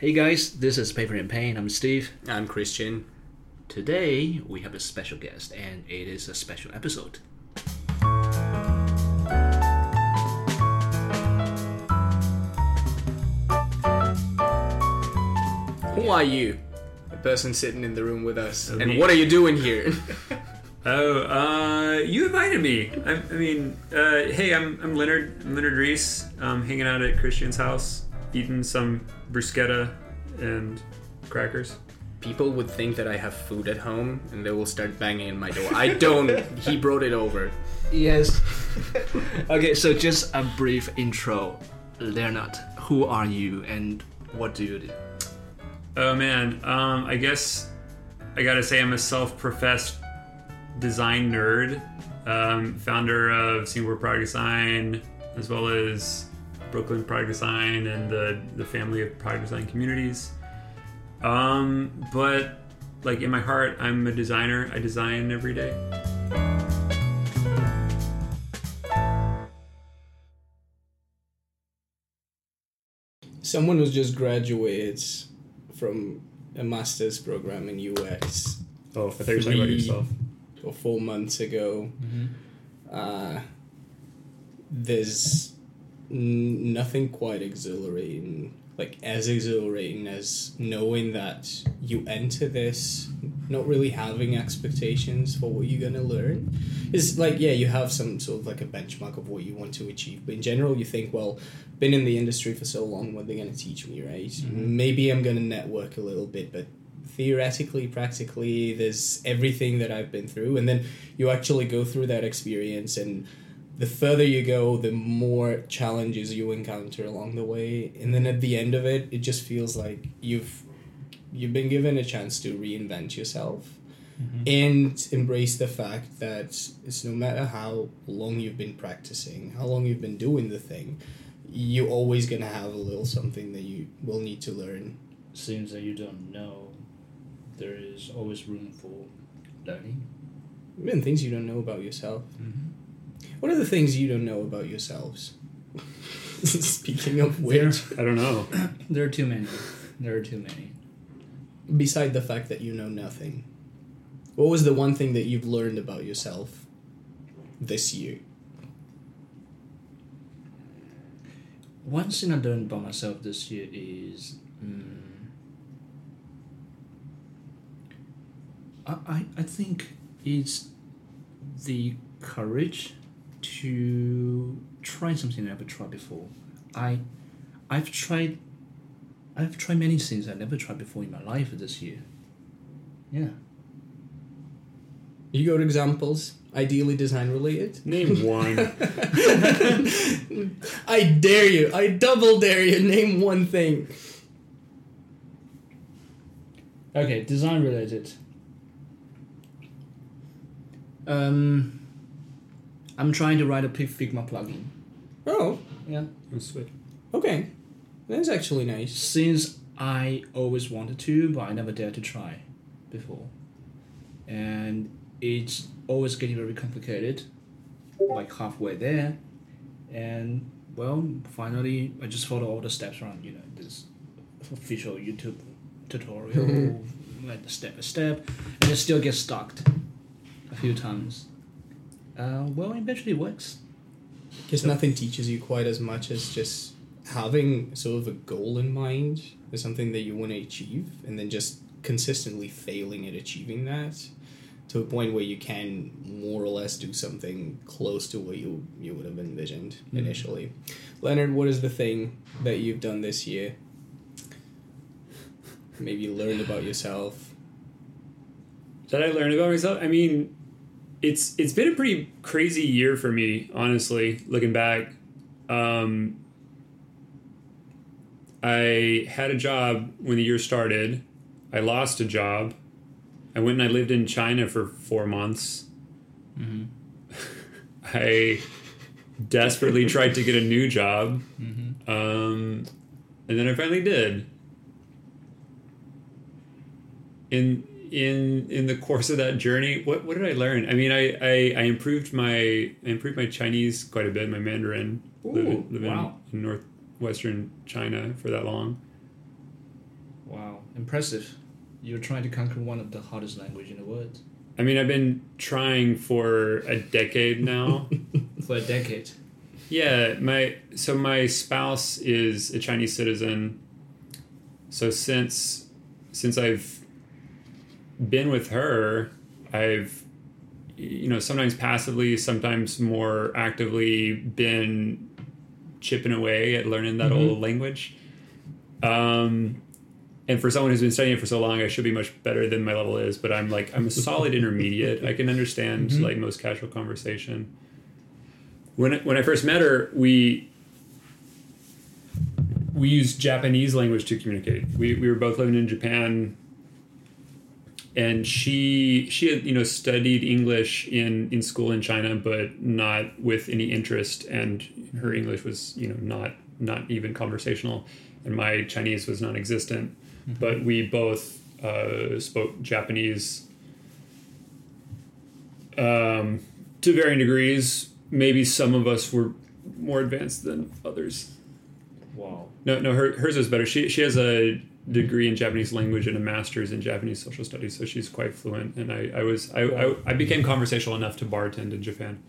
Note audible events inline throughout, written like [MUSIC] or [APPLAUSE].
Hey guys, this is Paper and Pain. I'm Steve. I'm Kristian. Today we have a special guest, and it is a special episode. Who are you? The person sitting in the room with us. and me. what are you doing here? [LAUGHS] Oh, uh, you invited me. I, I mean, uh, hey, I'm, I'm Leonard. I'm Leonard Reese. I'm hanging out at Kristian's house, eating some bruschetta and crackers. People would think that I have food at home and they will start banging in my door. I don't. [LAUGHS] he brought it over. Yes. [LAUGHS] okay, so just a brief intro. Leonard, who are you and what do you do? Oh man, um, I guess I gotta say I'm a self-professed design nerd, um, founder of Singapore Product Design, as well as Brooklyn Product Design and the the family of product design communities. Um, but like in my heart, I'm a designer. I design every day. Someone who's just graduated from a master's program in UX Oh, I thought you were talking about yourself. or four months ago. Uh, there's n- nothing quite exhilarating, like as exhilarating as knowing that you enter this not really having expectations for what you're gonna learn. It's like yeah, you have some sort of like a benchmark of what you want to achieve, but in general, you think, well, been in the industry for so long, what they're they gonna teach me, right? Mm-hmm. Maybe I'm gonna network a little bit, but theoretically, practically, there's everything that I've been through, and then you actually go through that experience, and the further you go, the more challenges you encounter along the way, and then at the end of it, it just feels like you've you've been given a chance to reinvent yourself mm-hmm. and embrace the fact that it's no matter how long you've been practicing, how long you've been doing the thing, you're always gonna have a little something that you will need to learn. Seems that you don't know. There is always room for learning. Even things you don't know about yourself. Mm-hmm. What are the things you don't know about yourselves? [LAUGHS] Speaking of which, I don't know. [COUGHS] There are too many. There are too many. beside the fact that you know nothing, what was the one thing that you've learned about yourself this year? One thing I learned about myself this year is mm, I, I, I think it's the courage to try something I never tried before. I I've tried I've tried many things I never tried before in my life this year. Yeah. You got examples, ideally design related. Name [LAUGHS] one. I dare you. I double dare you. Name one thing. Okay, design related. Um I'm trying to write a Pig Figma plugin. Oh, Yeah. That's sweet. okay. That's actually nice. since I always wanted to, but I never dared to try before. And it's always getting very complicated, like halfway there. And well, finally, I just follow all the steps around, you know, this official YouTube tutorial, [LAUGHS] like step by step, and it still gets stuck a few times. Uh, well, eventually it works. Because nothing teaches you quite as much as just having sort of a goal in mind is something that you want to achieve, and then just consistently failing at achieving that to a point where you can more or less do something close to what you you would have envisioned initially. Leonard, what is the thing that you've done this year? Maybe you learned about yourself. That I learned about myself. I mean, it's it's been a pretty crazy year for me, honestly. Looking back, um, I had a job when the year started. I lost a job. I went and I lived in China for four months. [LAUGHS] I desperately tried to get a new job, um, and then I finally did. In in in the course of that journey, what what did I learn? I mean, I I, I improved my I improved my Chinese quite a bit, my Mandarin. living living wow. in northwestern China for that long. Wow, impressive. You're trying to conquer one of the hardest language in the world I mean, I've been trying for a decade now. [LAUGHS] for a decade. yeah, my so my spouse is a Chinese citizen. So since since I've been with her, I've you know sometimes passively, sometimes more actively been chipping away at learning that Mhm. old language. Um, and for someone who's been studying it for so long, I should be much better than my level is. But I'm like I'm a solid intermediate. I can understand Mhm. like most casual conversation. When I, when I first met her, we we used Japanese language to communicate. We, we were both living in Japan, and she she had you know studied English in in school in China, but not with any interest, and her English was you know not not even conversational, and my Chinese was non-existent. But we both uh, spoke Japanese um, to varying degrees. Maybe some of us were more advanced than others. Wow. No, no, her, hers is better. She she has a degree in Japanese language and a master's in Japanese social studies, so she's quite fluent. And I, I was I, I, I became conversational enough to bartend in Japan.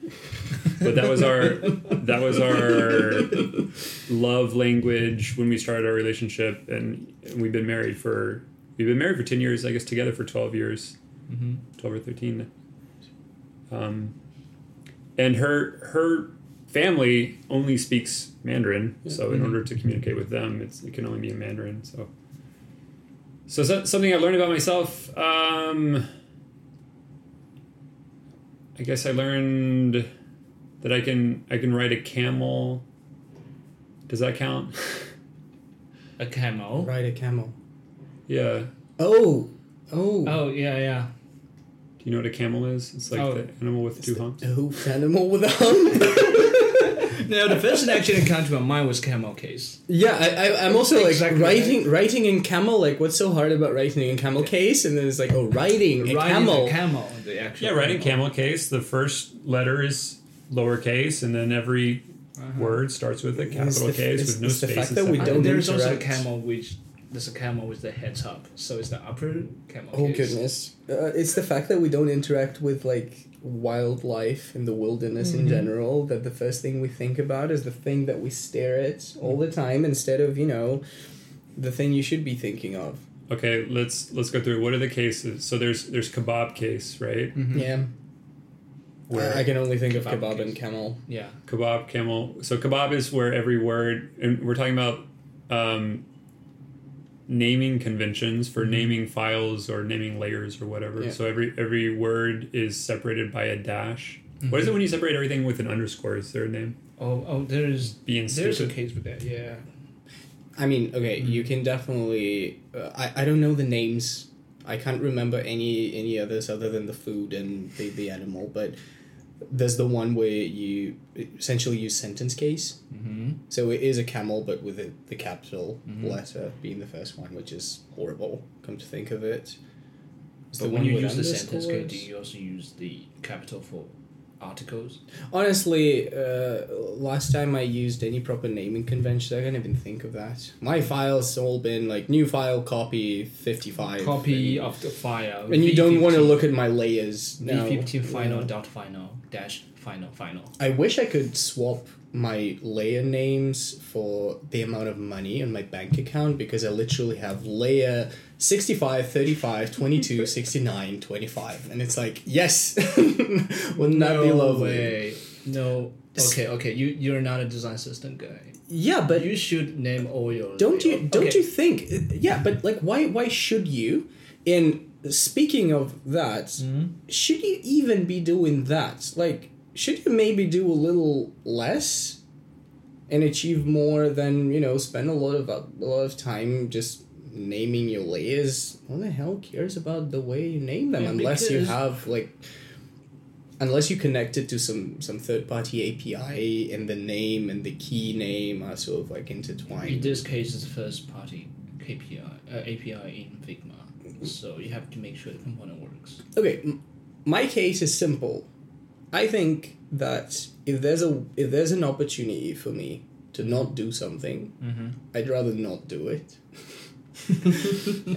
But that was our that was our love language when we started our relationship, and we've been married for we've been married for ten years, I guess, together for twelve years, Mm-hmm. twelve or thirteen. Um, and her her family only speaks Mandarin, so in Mhm. order to communicate with them, it's, it can only be in Mandarin. So, so, so something I learned about myself. Um, I guess I learned that I can I can ride a camel. Does that count? A camel. Ride a camel. yeah. Oh, oh. Oh yeah, yeah. Do you know what a camel is? It's like Oh. the animal with two The humps. [LAUGHS] hoofed animal with a hump. No, the first thing actually came to my mind was camel case. yeah, I, I, I'm also like Exactly. writing writing in camel. Like, what's so hard about writing in camel case? And then it's like, oh, writing a Riding camel. camel. The actual. Yeah, writing camel. camel case. The first letter is lowercase, and then every Uh-huh. word starts with a It's capital the- case it's- with no it's the spaces. fact that we don't there's also a camel which there's a camel with the heads up, so it's the upper camel. Oh case. goodness! Uh, it's the fact that we don't interact with like wildlife in the wilderness in Mhm. general. That the first thing we think about is the thing that we stare at all the time, instead of you know, the thing you should be thinking of. Okay, let's let's go through. What are the cases? So there's there's kebab case, right? Mhm. Yeah, Where I, I can only think of Kebab kebab and camel. Yeah. kebab, camel. So kebab is where every word, and we're talking about um, naming conventions for mm-hmm. naming files or naming layers or whatever. Yeah. So every every word is separated by a dash. What is mm-hmm. it when you separate everything with an underscore? Is there a name? Oh, oh, there's Being there's a stupid. case with that. Yeah. I mean, okay, you mm-hmm. can definitely. Uh, I I don't know the names. I can't remember any any others other than the food and the the animal, but there's the one where you essentially use sentence case. Mm-hmm. So it is a camel, but with the, the capital Mhm. letter being the first one, which is horrible. Come to think of it. It's But the when one you use the sentence case, do you also use the capital for articles? Honestly, uh, last time I used any proper naming convention, I can't even think of that. My files all been like new file, copy, fifty five, Copy and, of the file. and you don't want to look at my layers. now. V15 final Yeah. dot final dash final final. I wish I could swap my layer names for the amount of money on my bank account because I literally have layer 65, 35, 22, [LAUGHS] 69, 25. And it's like, yes! [LAUGHS] Wouldn't that be lovely? way. No. Okay, okay. You you're not a design system guy. Yeah, but you should name all your. don't you don't you think yeah, but like why why should you? In speaking of that, Mhm. should you even be doing that? Like, should you maybe do a little less and achieve more than you know? Spend a lot of a lot of time just naming your layers. Who the hell cares about the way you name them Yeah, unless you have like. Unless you connect it to some some third party API and the name and the key name are sort of like intertwined. In this case, it's first party KPI uh, API in Figma, so you have to make sure the component works. okay m- my case is simple i think that if there's a if there's an opportunity for me to not do something Mm-hmm. i'd rather not do it [LAUGHS]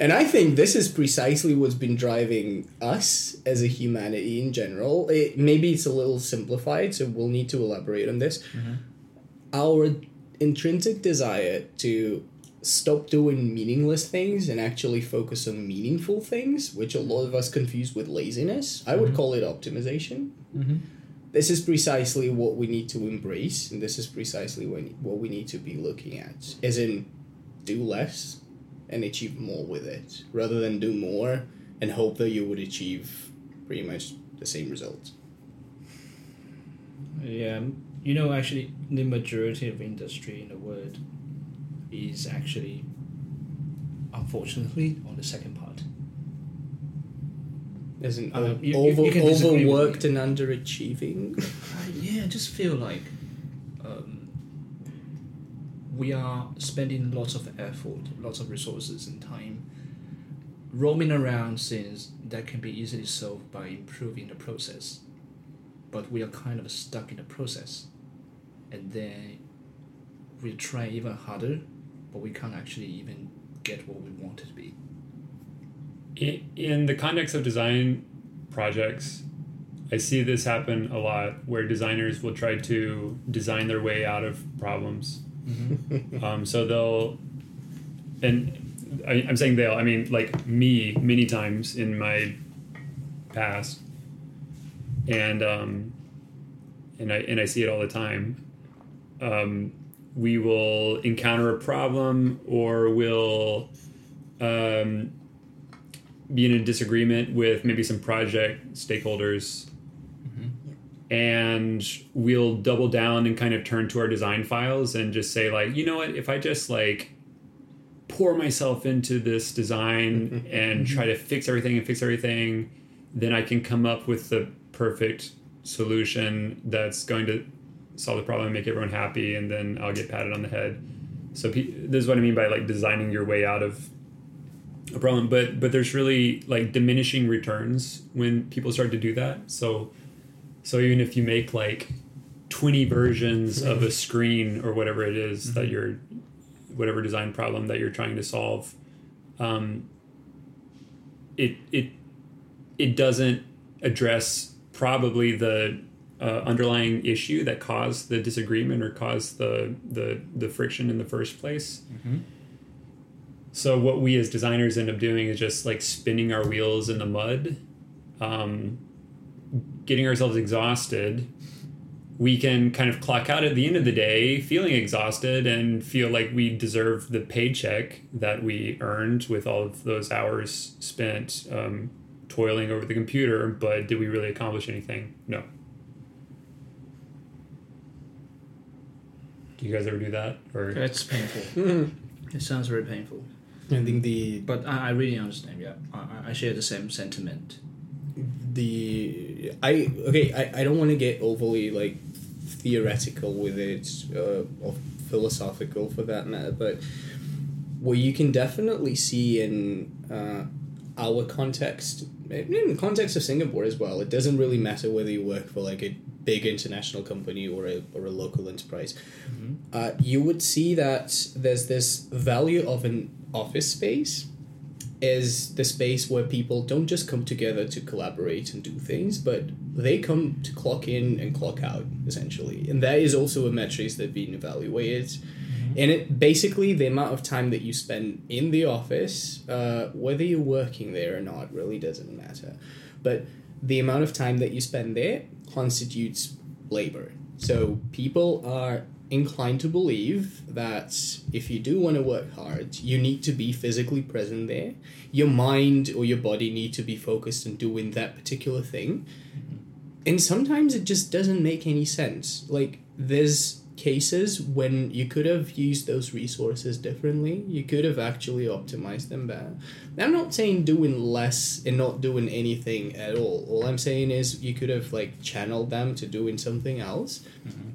and I think this is precisely what's been driving us as a humanity in general. It, maybe it's a little simplified, so we'll need to elaborate on this. Mm-hmm. Our intrinsic desire to stop doing meaningless things and actually focus on meaningful things, which a lot of us confuse with laziness. I would mm-hmm. call it optimization. Mm-hmm. This is precisely what we need to embrace, and this is precisely when, what we need to be looking at. As in, do less and achieve more with it, rather than do more and hope that you would achieve pretty much the same results. Yeah, you know, actually, the majority of industry in the world is actually, unfortunately, on the second part. In, Uh, o- you- you- over, you can disagree with overworked and underachieving. Uh, yeah, I just feel like um, we are spending lots of effort, lots of resources and time roaming around things that can be easily solved by improving the process. But we are kind of stuck in the process. And then we try even harder, but we can't actually even get what we want it to be. in, the context of design projects, I see this happen a lot where designers will try to design their way out of problems. Um, so they'll, and I, I'm saying they'll, I mean, like me, many times in my past, and um, and I and I see it all the time. Um, we will encounter a problem, or we'll um, be in a disagreement with maybe some project stakeholders and we'll double down and kind of turn to our design files and just say like you know what if i just like pour myself into this design [LAUGHS] and try to fix everything and fix everything then i can come up with the perfect solution that's going to solve the problem and make everyone happy and then i'll get patted on the head. So pe- this is what i mean by like designing your way out of a problem but but there's really like diminishing returns when people start to do that. So so even if you make like 20 versions of a screen or whatever it is that you're whatever design problem that you're trying to solve um, it it it doesn't address probably the uh, underlying issue that caused the disagreement or caused the the the friction in the first place. So what we as designers end up doing is just like spinning our wheels in the mud, um, getting ourselves exhausted. We can kind of clock out at the end of the day feeling exhausted and feel like we deserve the paycheck that we earned with all of those hours spent um, toiling over the computer. But did we really accomplish anything? No. Do you guys ever do that? Or It's painful. [LAUGHS] it sounds very painful. I think the But I, I really understand, yeah. I, I- I share the same sentiment. The I okay I, I don't want to get overly like theoretical with it uh, or philosophical for that matter but what you can definitely see in uh, our context in the context of Singapore as well it doesn't really matter whether you work for like a big international company or a, or a local enterprise. Uh, you would see that there's this value of an office space is the space where people don't just come together to collaborate and do things, but they come to clock in and clock out, essentially. And that is also a metric that's been evaluated. And it basically the amount of time that you spend in the office, uh, whether you're working there or not, really doesn't matter. But the amount of time that you spend there constitutes labor. So people are inclined to believe that if you do want to work hard, you need to be physically present there. Your mind or your body need to be focused on doing that particular thing. Mm-hmm. And sometimes it just doesn't make any sense. Like there's cases when you could have used those resources differently. You could have actually optimized them better. I'm not saying doing less and not doing anything at all. All I'm saying is you could have like channeled them to doing something else mm-hmm.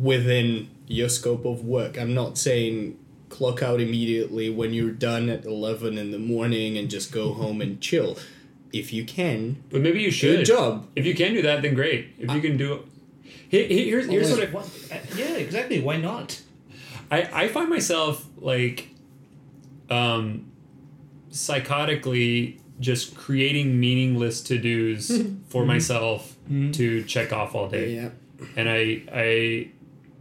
Within your scope of work. I'm not saying clock out immediately when you're done at 11 in the morning and just go home and chill. If you can, but maybe you should. good job. If you can do that, then great. If you can do it, Here- here- here's here's what I, What- uh, yeah, exactly. Why not? I, I find myself like um psychotically just creating meaningless to dos [LAUGHS] for myself to check off all day. Yeah. And I I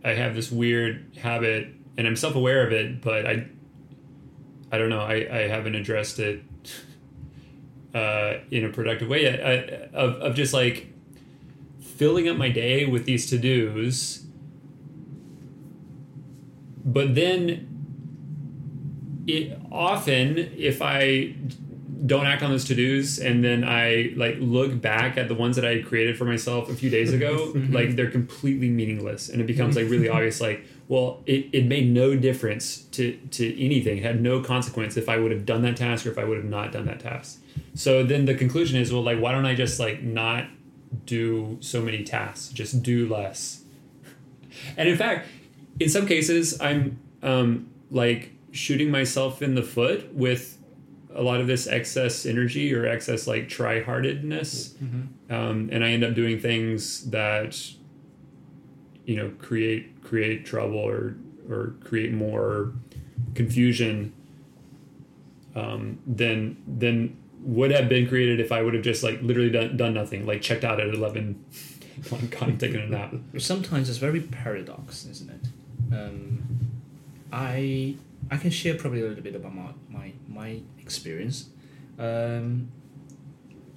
I have this weird habit and I'm self aware of it, but I I don't know, I, I haven't addressed it [LAUGHS] uh, in a productive way yet. I, of, of just like filling up my day with these to dos, but then it often if I don't act on those to dos and then I like look back at the ones that I had created for myself a few days ago, [LAUGHS] like they're completely meaningless, and it becomes like really obvious. Like, well, it, it made no difference to to anything. It had no consequence if I would have done that task or if I would have not done that task. So then the conclusion is, well, like, why don't I just like not do so many tasks? Just do less. And in fact, in some cases, I'm um, like shooting myself in the foot with a lot of this excess energy or excess like try-heartedness, um, and I end up doing things that you know create create trouble or or create more confusion um, than than would have been created if I would have just like literally done, done nothing, like checked out at eleven, gone, gone taken a nap. sometimes it's very paradox, isn't it? Um, I I can share probably a little bit about my my, my experience. Um,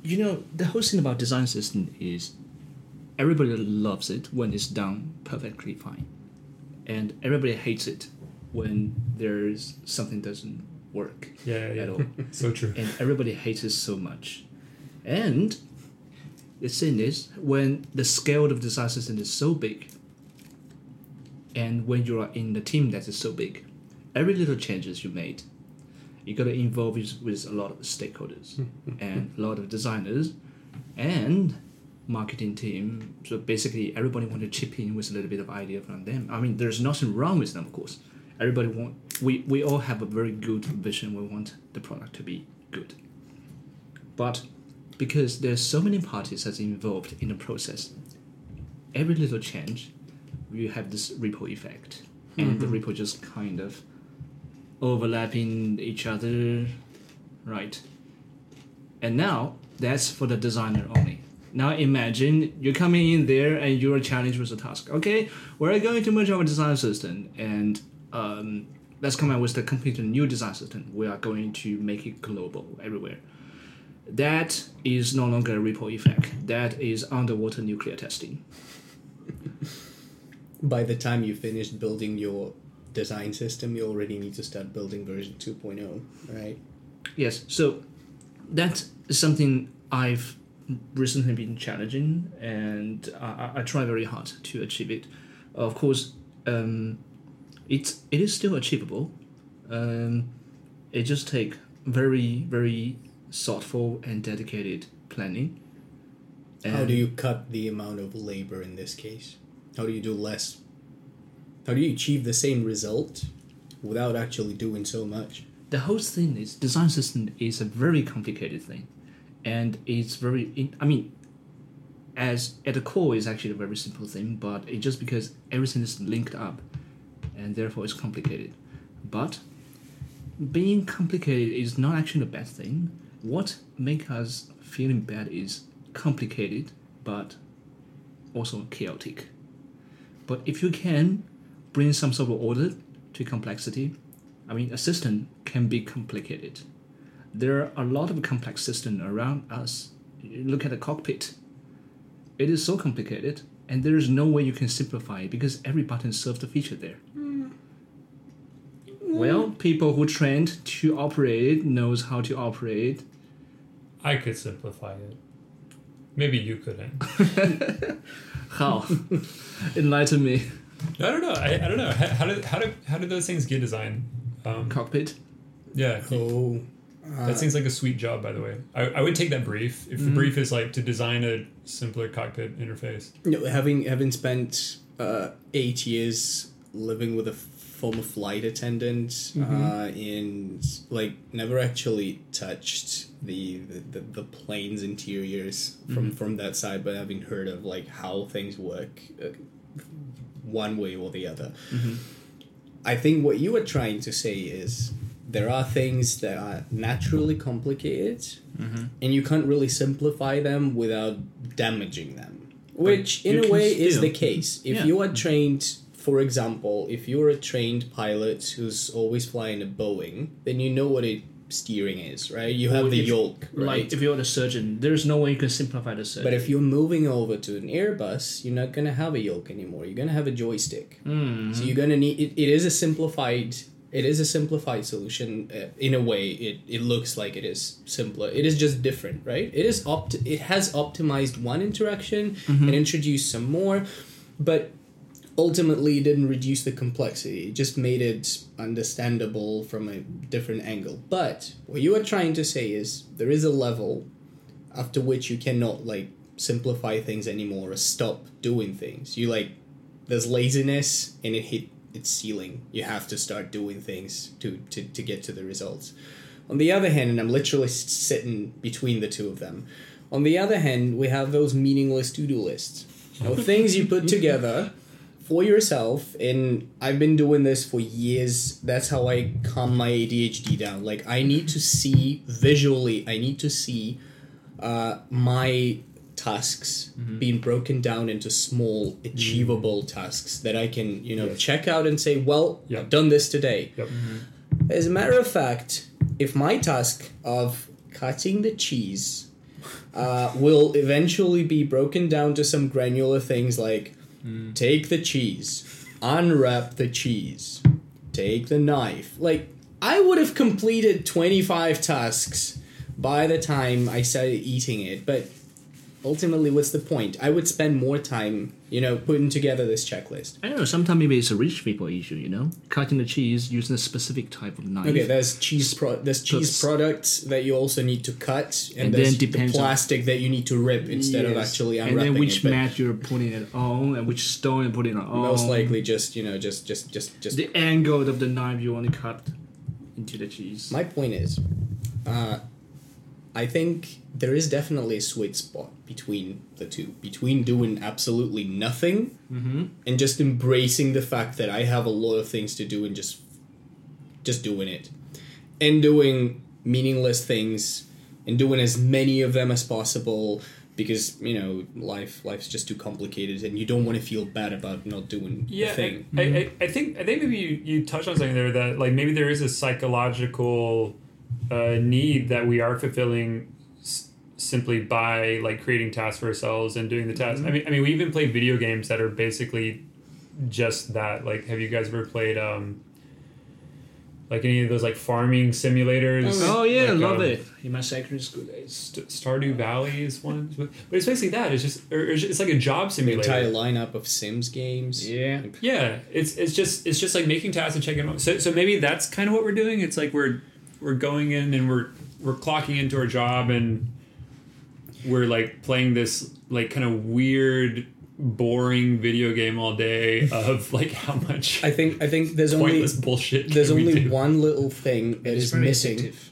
you know, the whole thing about design system is everybody loves it when it's done perfectly fine, and everybody hates it when there's something doesn't work Yeah, yeah, at all. [LAUGHS] so true. and everybody hates it so much. And the thing is, when the scale of design system is so big, and when you are in the team that is so big, every little changes you made, you got to involve with, with a lot of stakeholders hmm, hmm, hmm. and a lot of designers and marketing team. So basically, everybody want to chip in with a little bit of idea from them. I mean, there's nothing wrong with them, of course. Everybody want we we all have a very good vision. We want the product to be good. But because there's so many parties that's involved in the process, every little change, you have this ripple effect, and the mm-hmm. ripple just kind of overlapping each other, right? And now that's for the designer only. Now imagine you're coming in there and you're challenged with a task. Okay, we're going to merge our design system and um, let's come out with the completely new design system. We are going to make it global everywhere. That is no longer a ripple effect. That is underwater nuclear testing. [LAUGHS] By the time you finish building your design system, you already need to start building version 2.0, right? Yes, so that is something I've recently been challenging, and I, I- try very hard to achieve it. Of course, um, it's it is still achievable. Um, it just take very very thoughtful and dedicated planning. How And do you cut the amount of labor in this case? How do you do less? How do you achieve the same result without actually doing so much? the whole thing is design system is a very complicated thing. And it's very i mean as at the core is actually a very simple thing but it just because everything is linked up and therefore it's complicated. But being complicated is not actually a bad thing. What makes us feeling bad is complicated but also chaotic. But if you can bring some sort of order to complexity I mean, a system can be complicated. There are a lot of complex systems around us. You look at the cockpit. It is so complicated, and there is no way you can simplify it because every button serves a feature there. Hmm. Well, hmm. people who trained to operate it knows how to operate. I could simplify it. Maybe you couldn't. [LAUGHS] How? [LAUGHS] Enlighten me. I don't know. I, I don't know. How, how did how did how did those things get designed? Um, Cockpit. yeah, Oh, that seems like a sweet job. By the way, I, I would take that brief if the brief is like to design a simpler cockpit interface. you know, having having spent uh, eight years living with a former flight attendant uh, and like never actually touched the the, the, the plane's interiors from from that side, but having heard of like how things work uh, one way or the other. I think what you were trying to say is there are things that are naturally complicated, and you can't really simplify them without damaging them. Which, you in a way, is the case. If Yeah. you are trained, for example, if you're a trained pilot who's always flying a Boeing, then you know what a steering is, right? You have Or the if- yoke, right? Like if you're the surgeon, there's no way you can simplify the surgeon. But if you're moving over to an Airbus, you're not gonna have a yoke anymore. You're gonna have a joystick. Mm. So you're gonna need. It, it is a simplified. It is a simplified solution. Uh, in a way, it, it looks like it is simpler. It is just different, right? It is opt. It has optimized one interaction and introduced some more, but ultimately it didn't reduce the complexity. It just made it understandable from a different angle. But what you are trying to say is there is a level after which you cannot like simplify things anymore or stop doing things. You like there's laziness and it hit its ceiling. You have to start doing things to, to, to get to the results. On the other hand, and I'm literally sitting between the two of them. On the other hand, we have those meaningless to-do lists. You know, [LAUGHS] things you put together for yourself and I've been doing this for years. That's how I calm my ADHD down. Like I need to see visually, I need to see uh, my tasks being broken down into small achievable tasks that I can, you know, Yes. check out and say, well, Yep. I've done this today. Yep. As a matter of fact, if my task of cutting the cheese uh, will eventually be broken down to some granular things like Mm. take the cheese, unwrap the cheese, take the knife. Like, I would have completed 25 tasks by the time I started eating it, but ultimately, what's the point? I would spend more time, you know, putting together this checklist. I don't know. Sometimes maybe it's a rich people issue. You know, cutting the cheese using a specific type of knife. Okay, there's cheese pro- there's cheese products that you also need to cut, and, And there's the on- plastic that you need to rip instead of Yes. actually and then which it. mat you're putting it on, and which stone you're putting it on. most likely, just you know, just just just just. the angle of the knife you want to cut into the cheese. My point is, uh, I think there is definitely a sweet spot between the two, between doing absolutely nothing mm-hmm. and just embracing the fact that I have a lot of things to do and just just doing it. And doing meaningless things and doing as many of them as possible because you know life life's just too complicated and you don't want to feel bad about not doing Yeah, the thing. I, I, I think I think maybe you, you touched on something there that like maybe there is a psychological uh, need that we are fulfilling simply by like creating tasks for ourselves and doing the tasks. I mean, I mean, we even play video games that are basically just that. Like, have you guys ever played um, like any of those like farming simulators? Oh yeah, Like, love um, it. In my secondary school days. St- Stardew Valley is one, but it's basically that. It's just or it's it's like a job the simulator. entire lineup of sims games Yeah. Yeah, it's it's just it's just like making tasks and checking them out. So so maybe that's kind of what we're doing. It's like we're we're going in and we're we're clocking into our job and we're like playing this like kind of weird boring video game all day of [LAUGHS] like how much i think i think there's only bullshit there's only one little thing that It's is missing addictive.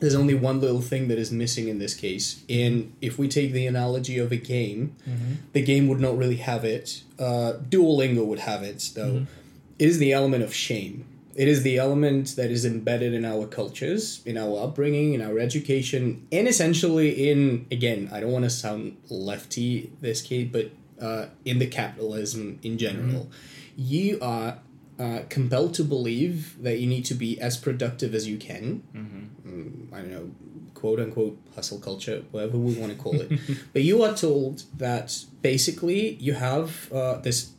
there's only one little thing that is missing in this case. And if we take the analogy of a game, the game would not really have it. Uh, Duolingo would have it, though. It is the element of shame. It is the element that is embedded in our cultures, in our upbringing, in our education, and essentially in, again, I don't want to sound lefty this case, but uh, in the capitalism in general. You are uh, compelled to believe that you need to be as productive as you can. Mm, I don't know, quote unquote hustle culture, whatever we want to call it. [LAUGHS] but you are told that basically you have uh, this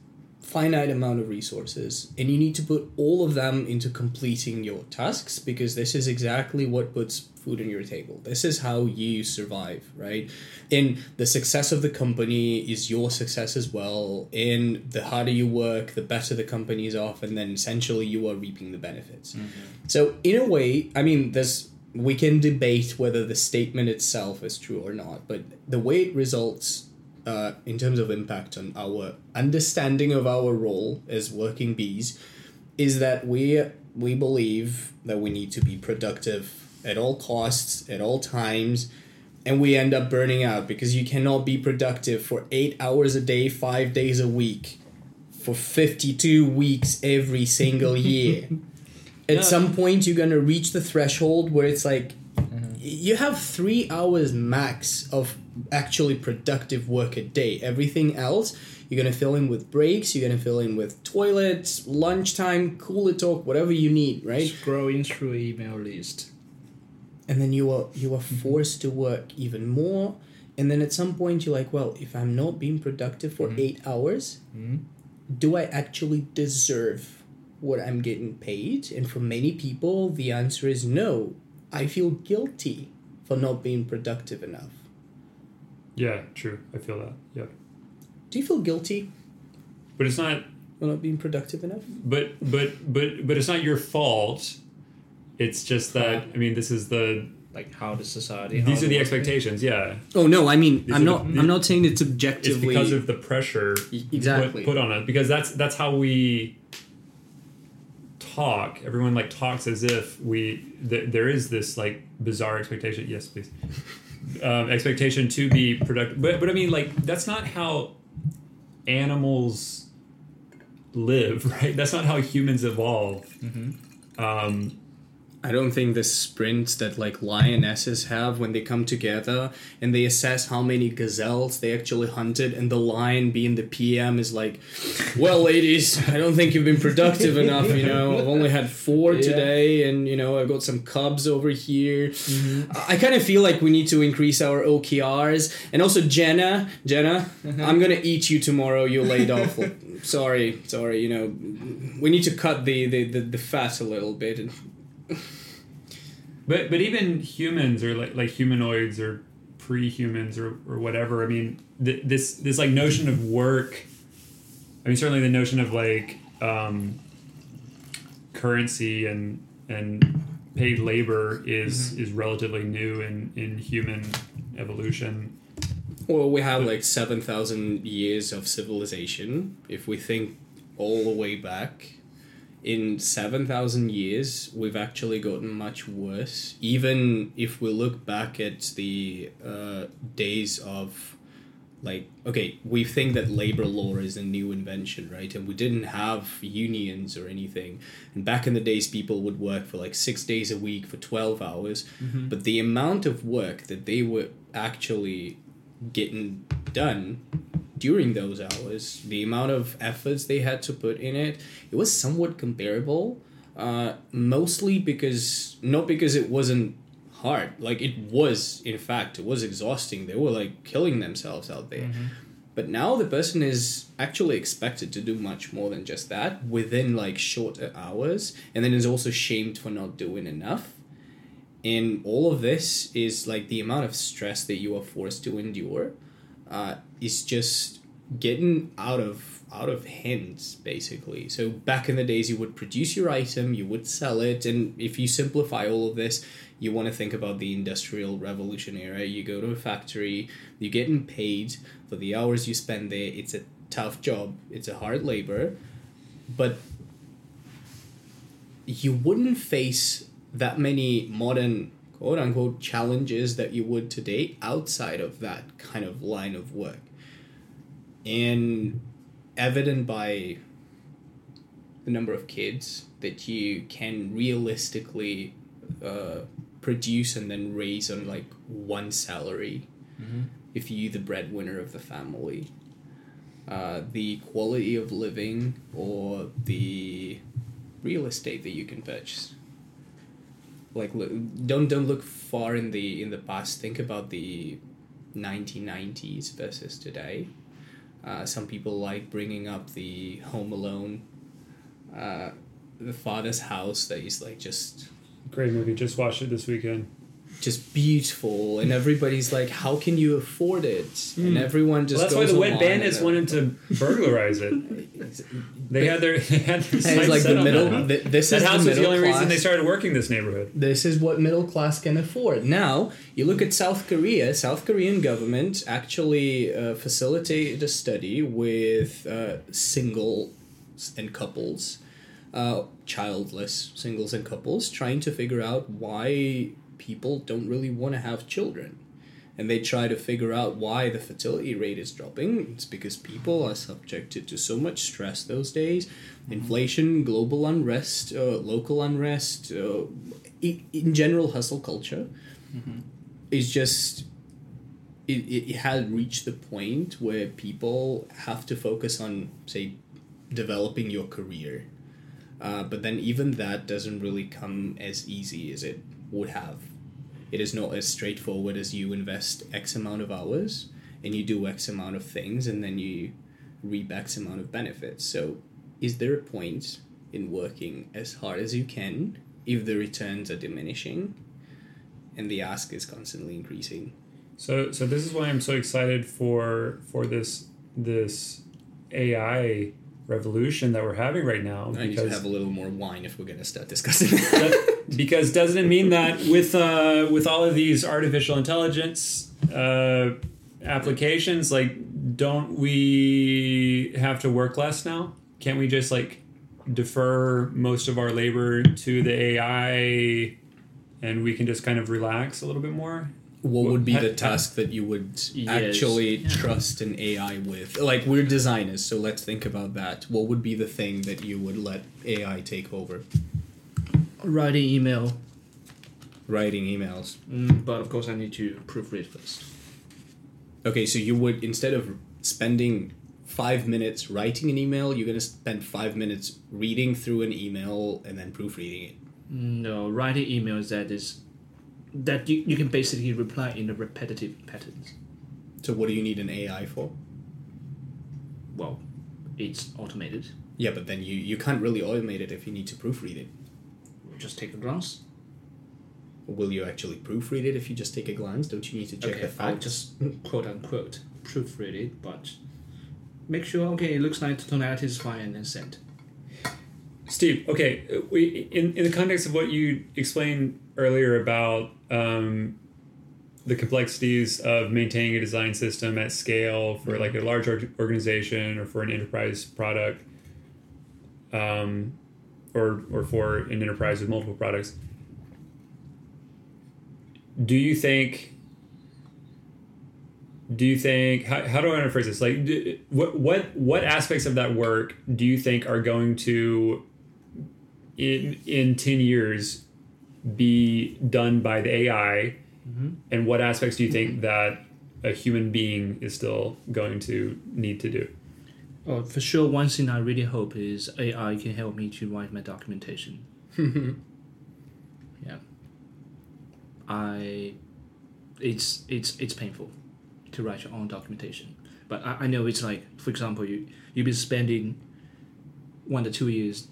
finite amount of resources and you need to put all of them into completing your tasks because this is exactly what puts food on your table. This is how you survive, right? And the success of the company is your success as well. And the harder you work, the better the company is off, and then essentially you are reaping the benefits. Mm-hmm. So in a way, I mean, there's we can debate whether the statement itself is true or not, but the way it results uh, in terms of impact on our understanding of our role as working bees is that we we believe that we need to be productive at all costs at all times and we end up burning out because you cannot be productive for 8 hours a day 5 days a week for 52 weeks every single year [LAUGHS] at No. some point you're gonna reach the threshold where it's like you have three hours max of actually productive work a day. Everything else you're gonna fill in with breaks. You're gonna fill in with toilets, lunchtime, cooler talk, whatever you need, right? Scrolling through email list. and then you are you are forced to work even more and then at some point you're like well if i'm not being productive for eight hours Mhm. do i actually deserve what i'm getting paid and for many people the answer is no i feel guilty for not being productive enough Yeah, true. I feel that. Yeah, do you feel guilty but it's not. for not being productive enough But but but but it's not your fault. It's just that I mean, this is the Like how does society. these are the work- expectations. Yeah, oh no i mean These i'm not the- i'm not saying it's it's objectively because of the pressure exactly put, put on us because that's that's how we talk. Everyone like talks as if we th- there is this like bizarre expectation. Yes, please. [LAUGHS] Um, expectation to be productive, but but I mean like that's not how animals live, [LAUGHS] right? That's not how humans evolve. Um, I don't think the sprints that like lionesses have when they come together and they assess how many gazelles they actually hunted, and the lion being the PM is like, "Well, ladies, I don't think you've been productive enough. You know, I've only had four Yeah. today, and you know, I've got some cubs over here. Mm-hmm. I kind of feel like we need to increase our OKRs, and also Jenna, Jenna, uh-huh. I'm gonna eat you tomorrow. You're laid off. [LAUGHS] sorry, sorry. You know, we need to cut the the the, the fat a little bit. And, [LAUGHS] But but even humans or like like humanoids or pre-humans or, or whatever. I mean, th- this this like notion of work. I mean, certainly the notion of like um, currency and and paid labor is is relatively new in in human evolution. Well, we have like 7,000 years of civilization. If we think all the way back, in 7,000 years, we've actually gotten much worse. Even if we look back at the uh, days of, like, okay, we think that labor law is a new invention, right? And we didn't have unions or anything. And back in the days, people would work for like six days a week for 12 hours. But the amount of work that they were actually getting done during those hours, the amount of efforts they had to put in it, it was somewhat comparable. Uh, mostly because not because it wasn't hard, like it was. In fact, it was exhausting. They were like killing themselves out there. But now the person is actually expected to do much more than just that within like shorter hours, and then is also shamed for not doing enough. And all of this is like the amount of stress that you are forced to endure uh, is just getting out of out of hands basically. So back in the days, you would produce your item, you would sell it, and if you simplify all of this, you want to think about the industrial revolution era. You go to a factory, you're getting paid for the hours you spend there. It's a tough job. It's a hard labor, but you wouldn't face that many modern quote unquote challenges that you would today outside of that kind of line of work. And evident by the number of kids that you can realistically uh, produce and then raise on like one salary if you the breadwinner of the family. Uh, the quality of living or the real estate that you can purchase. Like don't don't look far in the in the past. Think about the 1990s versus today. Uh, some people like bringing up the Home Alone, uh, the father's house that is like just Great movie. Just watched it this weekend. Just beautiful, and everybody's like, "How can you afford it?" And everyone just Well, that's why the Wet Bandits wanted to [LAUGHS] burglarize it. They had their they had their And sights it's like the middle. That, th- this that is house the was the only reason they started working this neighborhood. This is what middle class can afford. Now, you look at South Korea. South Korean government actually uh, facilitated a study with uh, singles and couples, uh, childless singles and couples, trying to figure out why people don't really want to have children. and they try to figure out why the fertility rate is dropping. It's because people are subjected to so much stress those days inflation, global unrest, uh, local unrest, uh, in general, hustle culture is just. It, it it has reached the point where people have to focus on, say, developing your career. Uh, but then even that doesn't really come as easy as it would have. It is not as straightforward as you invest X amount of hours and you do X amount of things and then you reap X amount of benefits. So, is there a point in working as hard as you can if the returns are diminishing and the ask is constantly increasing? So so this is why I'm so excited for for this this AI revolution that we're having right now I need to have a little more wine if we're going to start discussing that. because doesn't it mean that with uh, with all of these artificial intelligence uh, applications, like don't we have to work less now? Can't we just like defer most of our labor to the AI, and we can just kind of relax a little bit more? What would be the task that you would Yes. actually Yeah. trust an AI with? Like we're designers, so let's think about that. What would be the thing that you would let AI take over? Writing email, Writing emails. mm, but of course I need to proofread first. Okay, so you would instead of spending five minutes writing an email, you're gonna spend five minutes reading through an email and then proofreading it. No, writing emails that is that you, you can basically reply in a repetitive patterns. So what do you need an AI for? Well, it's automated. Yeah, but then you, you can't really automate it if you need to proofread it. Just take a glance. Will you actually proofread it if you just take a glance? Don't you need to check okay, the I facts? just [LAUGHS] quote unquote proofread it, but make sure okay, it looks like the tonality is fine and then send. Steve, okay, uh, we in, in the context of what you explained earlier about um, the complexities of maintaining a design system at scale for like a large organization or for an enterprise product, um, or or for an enterprise with multiple products. Do you think? Do you think how, how do I want to phrase this? Like, do, what what what aspects of that work do you think are going to in in 10 years be done by the AI mm-hmm. and what aspects do you think mm-hmm. that a human being is still going to need to do Oh, for sure. One thing I really hope is AI can help me to write my documentation. [LAUGHS] yeah. I, it's it's it's painful, to write your own documentation. But I, I know it's like, for example, you you've been spending one to two years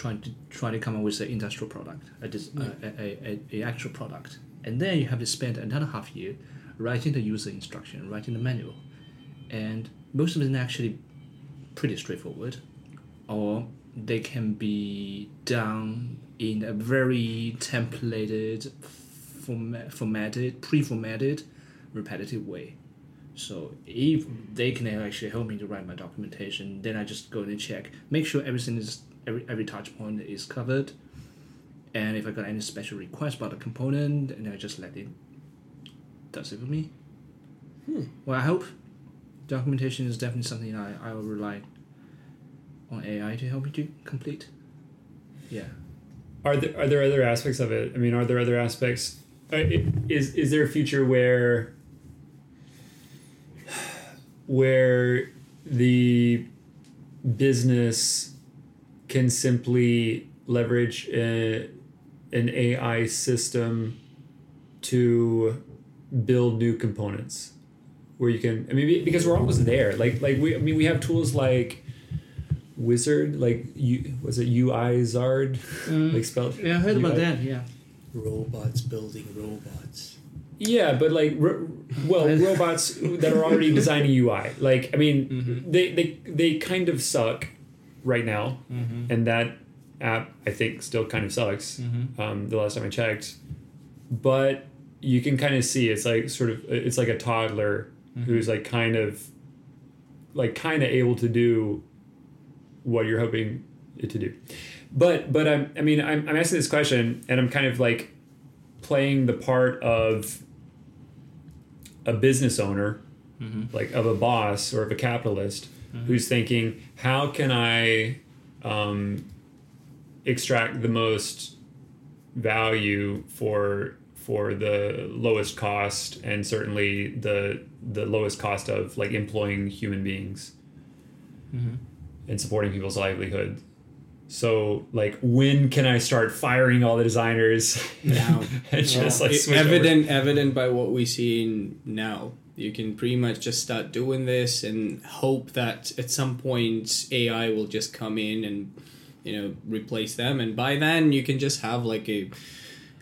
trying to try to come up with an industrial product, a, dis- a, a, a, a actual product, and then you have to spend another half year writing the user instruction, writing the manual, and most of them actually pretty straightforward, or they can be done in a very templated, format, formatted, pre-formatted, repetitive way. So if they can actually help me to write my documentation, then I just go and check, make sure everything is every every touch point is covered, and if I got any special requests about a component, and I just let it does it for me. Well, I hope documentation is definitely something I, I will rely on AI to help me to complete. Yeah. are there are there other aspects of it i mean are there other aspects uh, is is there a future where where the business can simply leverage uh, a, an AI system to build new components where you can I mean because we're almost there like like we I mean we have tools like wizard like you was it Uizard mm. like spelled Yeah, I heard about that. Yeah. Robots building robots. Yeah, but like, ro- well, [LAUGHS] robots that are already designing UI. Like, I mean, mm-hmm. they, they they kind of suck right now, mm-hmm. and that app I think still kind of sucks. Mm-hmm. Um, the last time I checked, but you can kind of see it's like sort of it's like a toddler mm-hmm. who's like kind of like kind of able to do what you're hoping it to do. But but I'm I mean I'm I'm asking this question and I'm kind of like playing the part of a business owner, like of a boss or of a capitalist, who's thinking, how can I um, extract the most value for for the lowest cost and certainly the the lowest cost of like employing human beings and supporting people's livelihood. So like when can I start firing all the designers Now. [LAUGHS] and just Well, like it- switch over? evident evident by what we see now. You can pretty much just start doing this and hope that at some point AI will just come in and you know replace them, and by then you can just have like a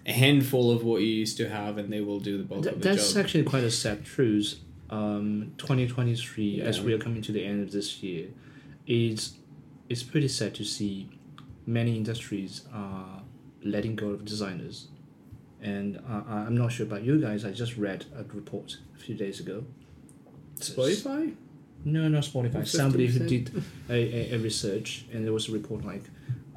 a handful of what you used to have, and they will do the bulk Th- of the that's job. actually quite a sad truth. Um, 2023, as we are coming to the end of this year, is it's pretty sad to see many industries are letting go of designers. And uh, I- I'm not sure about you guys. I just read a report a few days ago. Spotify. No, not Spotify. 50%? Somebody who did a, a, a research, and there was a report like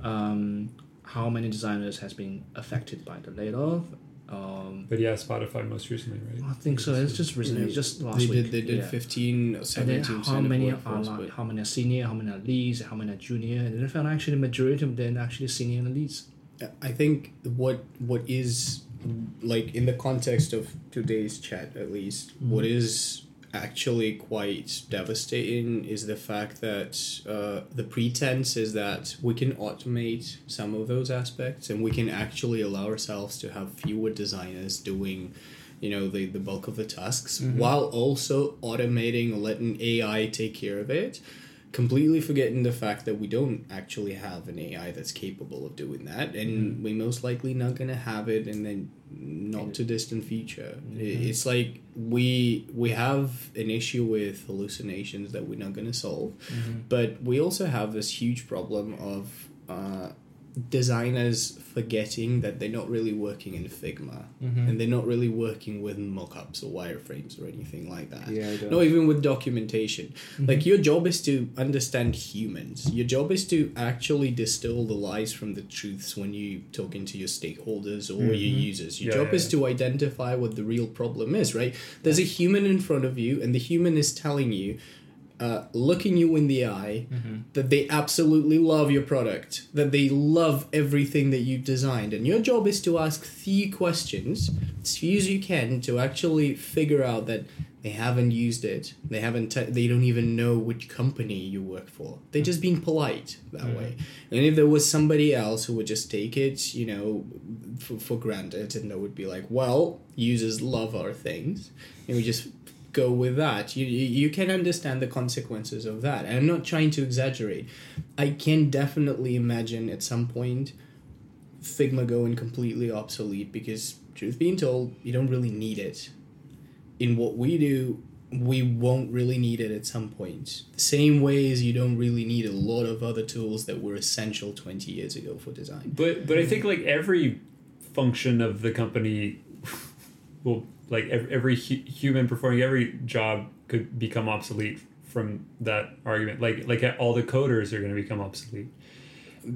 um, how many designers has been affected by the layoff. Um, But yeah, Spotify most recently, right? I think so. It's just recently, just last they week. did they did yeah. fifteen or And then seventeen how many are like, but how many are senior, how many are leads, how many are junior, and then I found actually the majority of them are actually senior and leads. I think what what is like in the context of today's chat at least what is actually quite devastating is the fact that uh, the pretense is that we can automate some of those aspects and we can actually allow ourselves to have fewer designers doing you know the, the bulk of the tasks while also automating or letting ai take care of it completely forgetting the fact that we don't actually have an AI that's capable of doing that, and mm-hmm. we're most likely not going to have it in the not too distant future. I- mm-hmm. It's like we we have an issue with hallucinations that we're not going to solve, mm-hmm. but we also have this huge problem of uh, designers forgetting that they're not really working in Figma mm-hmm. and they're not really working with mockups or wireframes or anything like that. Yeah, don't. Even with documentation. Mm-hmm. Like your job is to understand humans. Your job is to actually distill the lies from the truths when you talking to your stakeholders or your mm-hmm. users. Your Yeah, job yeah, is to identify what the real problem is, right? There's a human in front of you and the human is telling you uh, looking you in the eye that they absolutely love your product, that they love everything that you've designed. And your job is to ask few questions, as few as you can, to actually figure out that they haven't used it, they haven't, te- they don't even know which company you work for. They're just being polite that way. And if there was somebody else who would just take it, you know, for, for granted, and they would be like, well, users love our things, and we just go with that. You, you can understand the consequences of that. And I'm not trying to exaggerate. I can definitely imagine at some point Figma going completely obsolete because truth being told, you don't really need it. In what we do, we won't really need it at some point. The same way as you don't really need a lot of other tools that were essential 20 years ago for design. But but I think like every function of the company [LAUGHS] will like every, every hu- human performing every job could become obsolete from that argument. Like like all the coders are going to become obsolete.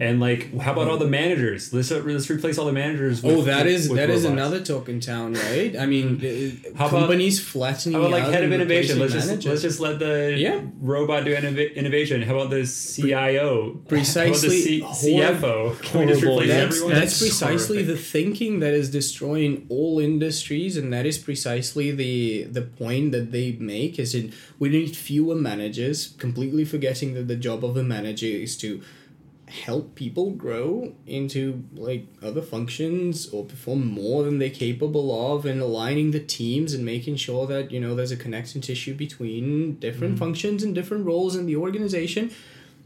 And like, how about all the managers? Let's let's replace all the managers. With, Oh, that with- is with that is another talk in town, right? I mean, [LAUGHS] uh, How about- companies flattening How about like out head of innovation? Let's just let's just let the Yeah. robot do innov- innovation. How about the CIO? Precisely How about the C- CFO? Can we just replace That's- everyone? That's That's precisely horrific. the thinking that is destroying all industries, and that is precisely the the point that they make. Is in we need fewer managers, completely forgetting that the job of a manager is to help people grow into like other functions or perform more than they're capable of and aligning the teams and making sure that you know there's a connection tissue between different mm. functions and different roles in the organization.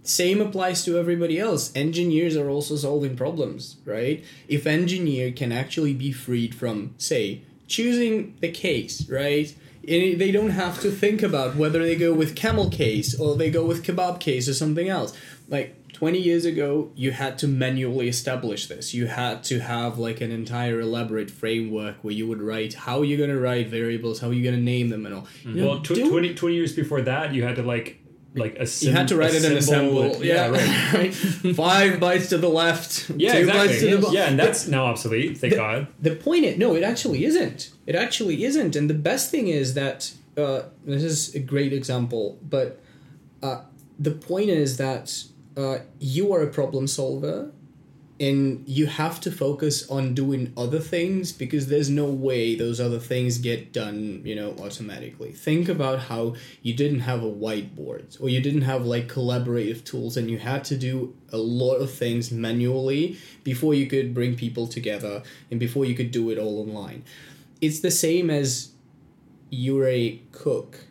Same applies to everybody else. Engineers are also solving problems right? If engineer can actually be freed from say choosing the case right? And they don't have to think about whether they go with camel case or they go with kebab case or something else. Like 20 years ago you had to manually establish this you had to have like an entire elaborate framework where you would write how you're going to write variables how you're going to name them and all You Well, tw- 20, 20 years before that, you had to like like assemb- you had to write it in assemble it. Yeah, right. [LAUGHS] right. Five bytes to the left. Yeah, two exactly. bytes to the bo- yeah, and that's now obsolete. Thank God. The point is, no, it actually isn't. It actually isn't. And the best thing is that uh, this is a great example, but uh, the point is that uh, you are a problem solver and you have to focus on doing other things because there's no way those other things get done you know automatically. Think about how you didn't have a whiteboard or you didn't have like collaborative tools and you had to do a lot of things manually before you could bring people together and before you could do it all online. It's the same as you're a cook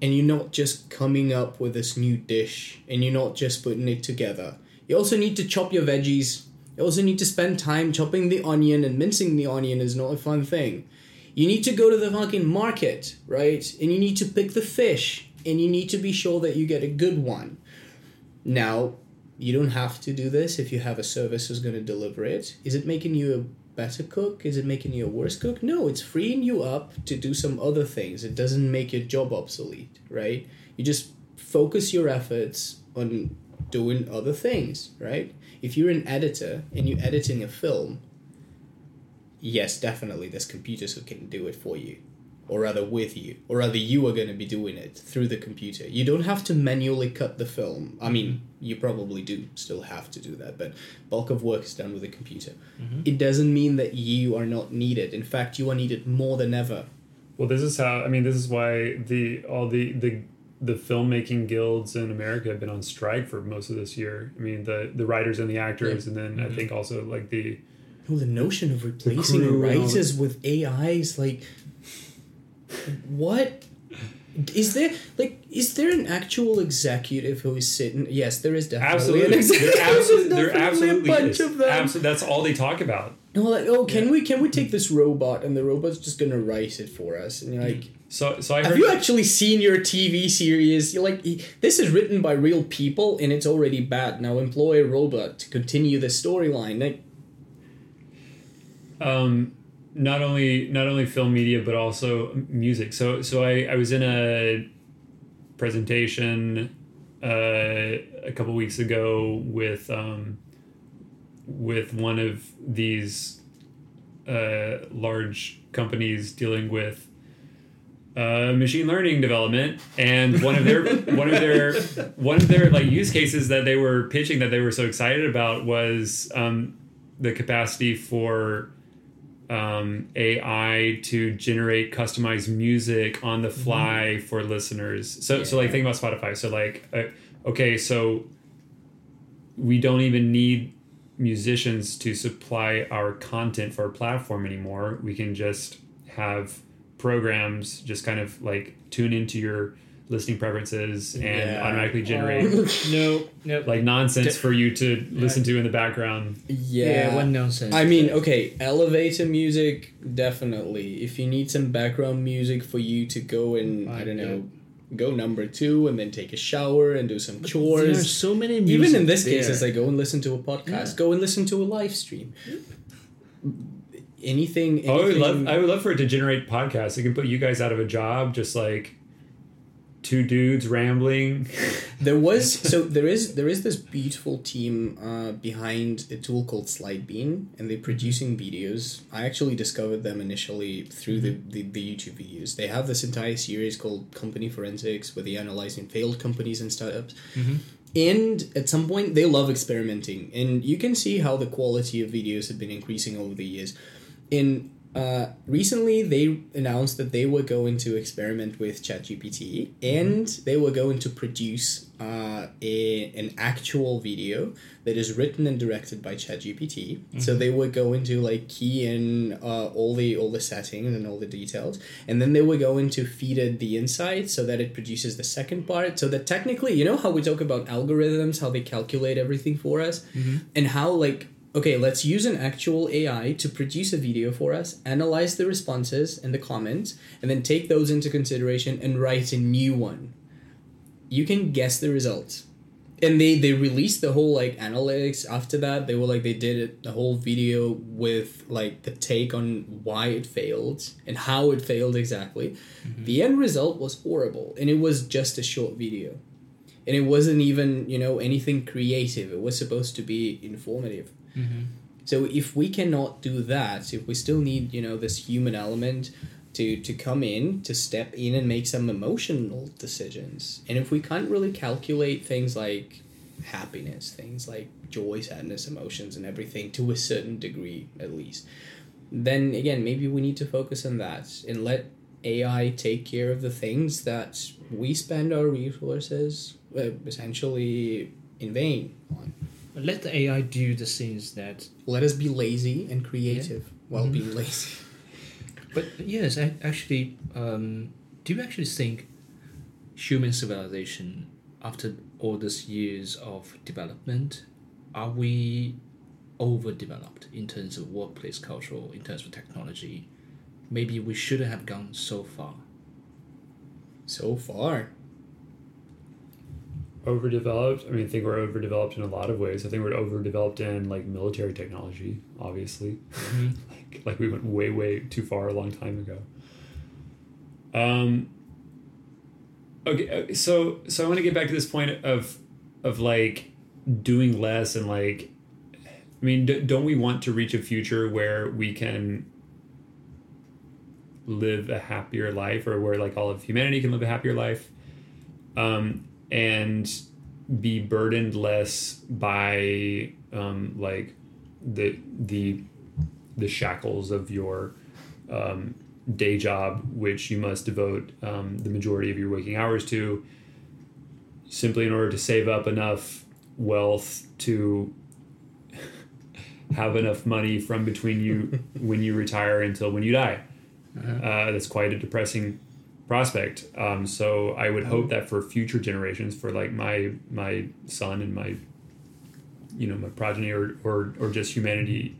and you're not just coming up with this new dish and you're not just putting it together you also need to chop your veggies. You also need to spend time chopping the onion, and mincing the onion is not a fun thing. You need to go to the fucking market, right? And you need to pick the fish, and you need to be sure that you get a good one. Now, you don't have to do this if you have a service who's going to deliver it. Is it making you a better cook? Is it making you a worse cook? No, it's freeing you up to do some other things. It doesn't make your job obsolete, right? You just focus your efforts on doing other things, right? If you're an editor and you're editing a film, yes, definitely there's computers who can do it for you, or rather with you, or rather you are going to be doing it through the computer. You don't have to manually cut the film. I mean, you probably do still have to do that, but bulk of work is done with a computer. Mm-hmm. It doesn't mean that you are not needed. In fact, you are needed more than ever. Well, this is how I mean. This is why the all the the the filmmaking guilds in America have been on strike for most of this year. I mean, the the writers and the actors, and then I mm-hmm. think also like the Oh, the notion of replacing all writers with AIs, like, what? Is there like is there an actual executive who is sitting? Yes, there is definitely absolutely. an absolutely, executive. there [LAUGHS] absolutely, There's there absolutely a bunch is. of them. Absol- that's all they talk about. No, like, oh, can we can we take this robot and the robot's just gonna write it for us? And you're like, So, so I have you actually seen your TV series? You're like, this is written by real people and it's already bad. Now employ a robot to continue the storyline. Like, um, not only not only film media but also music. So so I, I was in a presentation uh, a couple weeks ago with um, with one of these uh, large companies dealing with uh, machine learning development, and one of their [LAUGHS] one of their one of their like use cases that they were pitching that they were so excited about was um, the capacity for um, AI to generate customized music on the fly for listeners. So, so like think about Spotify. So like, uh, okay, so we don't even need musicians to supply our content for our platform anymore. We can just have programs just kind of like tune into your listening preferences and Yeah. automatically generate [LAUGHS] no, no. like nonsense for you to listen to in the background. yeah, what nonsense. I mean, okay, elevator music definitely. If you need some background music for you to go and I Right, don't know, go number two and then take a shower and do some there are chores. so many. Even in this there. case, it's like go and listen to a podcast, Yeah. go and listen to a live stream. Anything, anything. Oh, I would love I would love for it to generate podcasts. It can put you guys out of a job, just like two dudes rambling. [LAUGHS] There was [LAUGHS] so there is there is this beautiful team uh, behind a tool called Slidebean, and they're producing videos. I actually discovered them initially through the, the, the YouTube videos. They have this entire series called Company Forensics, where they're analyzing failed companies and startups. And at some point, they love experimenting, and you can see how the quality of videos have been increasing over the years. In uh, recently, they announced that they were going to experiment with ChatGPT, and they were going to produce uh, a an actual video that is written and directed by ChatGPT. So they were going to like key in uh, all the all the settings and all the details, and then they were going to feed it the insight so that it produces the second part. So that technically, you know how we talk about algorithms, how they calculate everything for us, and how like okay, let's use an actual AI to produce a video for us, analyze the responses and the comments, and then take those into consideration and write a new one. You can guess the results. And they they released the whole like analytics after that. They were like they did it, the whole video with like the take on why it failed and how it failed exactly. Mm-hmm. The end result was horrible and it was just a short video. And it wasn't even, you know, anything creative. It was supposed to be informative So if we cannot do that, if we still need, you know, this human element to to come in, to step in and make some emotional decisions. And if we can't really calculate things like happiness, things like joy, sadness, emotions and everything to a certain degree at least, then again, maybe we need to focus on that and let AI take care of the things that we spend our resources uh, essentially in vain on. Let the AI do the things that. Let us be lazy and creative while Mhm. being lazy. [LAUGHS] But yes, I actually. Um, do you actually think human civilization, after all these years of development, are we overdeveloped in terms of workplace culture, in terms of technology? Maybe we shouldn't have gone so far. So far. Overdeveloped. I mean, I think we're overdeveloped in a lot of ways. I think we're overdeveloped in like military technology, obviously. [LAUGHS] like like we went way way too far a long time ago. Um. Okay, uh, so so I want to get back to this point of of like doing less and like, I mean, d- don't we want to reach a future where we can live a happier life, or where like all of humanity can live a happier life? Um, and be burdened less by um, like the the the shackles of your um, day job, which you must devote um, the majority of your waking hours to, simply in order to save up enough wealth to [LAUGHS] have enough money from between you [LAUGHS] when you retire until when you die. Uh, that's quite a depressing prospect. Um, so I would hope that for future generations, for like my my son and my you know my progeny or or, or just humanity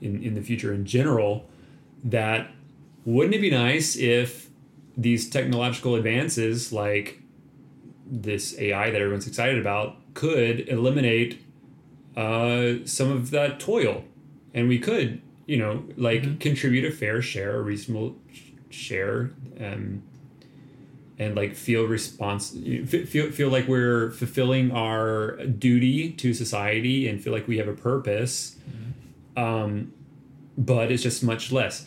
in in the future in general, that wouldn't it be nice if these technological advances like this AI that everyone's excited about could eliminate uh, some of that toil, and we could you know like contribute a fair share, a reasonable share um, and like feel response feel feel like we're fulfilling our duty to society and feel like we have a purpose. Um, but it's just much less.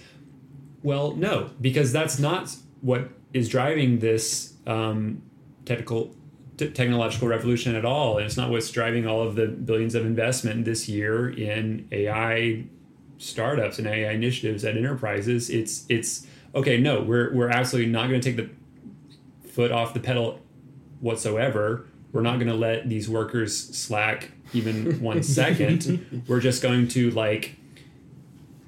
Well no because that's not what is driving this um, technical t- technological revolution at all. And it's not what's driving all of the billions of investment this year in ai startups and ai initiatives at enterprises. It's it's okay, no, we're we're absolutely not going to take the foot off the pedal whatsoever. We're not going to let these workers slack even [LAUGHS] one second. We're just going to like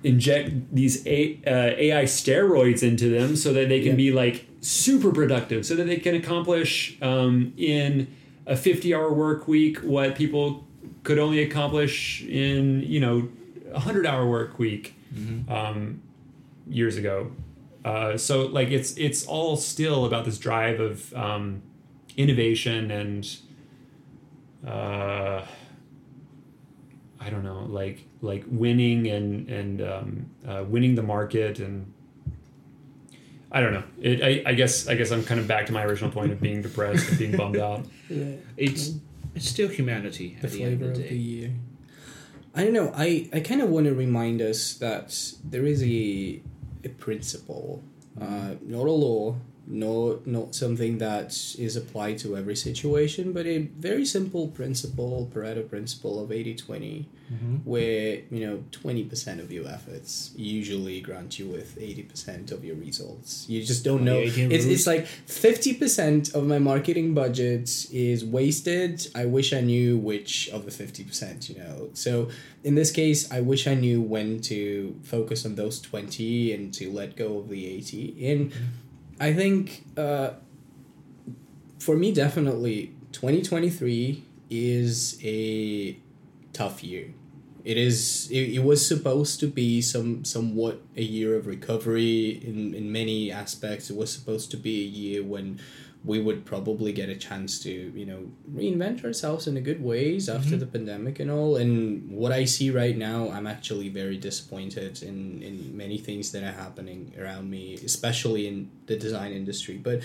inject these A, uh, AI steroids into them so that they can Yeah. be like super productive, so that they can accomplish um, in a fifty-hour work week what people could only accomplish in you know a hundred-hour work week um, years ago. Uh, so like it's it's all still about this drive of um, innovation and uh, I don't know like like winning and and um, uh, winning the market and I don't know it I, I guess I guess I'm kind of back to my original point of being depressed and being bummed out [LAUGHS] Yeah. It's it's still humanity the at the end flavor of of the the day. year. I don't know. I, I kind of want to remind us that there is a a principle, uh, not a law, not not something that is applied to every situation, but a very simple principle, Pareto principle of 80-20, mm-hmm. where you know twenty percent of your efforts usually grant you with eighty percent of your results. You just don't Oh, know. 18 It's it's like fifty percent of my marketing budget is wasted. I wish I knew which of the fifty percent. You know, so in this case, I wish I knew when to focus on those twenty and to let go of the eighty. And mm-hmm. I think uh, for me, definitely, twenty twenty three is a tough year. It is. It, it was supposed to be some somewhat a year of recovery in in many aspects. It was supposed to be a year when we would probably get a chance to you know reinvent ourselves in a good ways after mm-hmm. the pandemic and all. And what I see right now, I'm actually very disappointed in in many things that are happening around me, especially in the design industry. But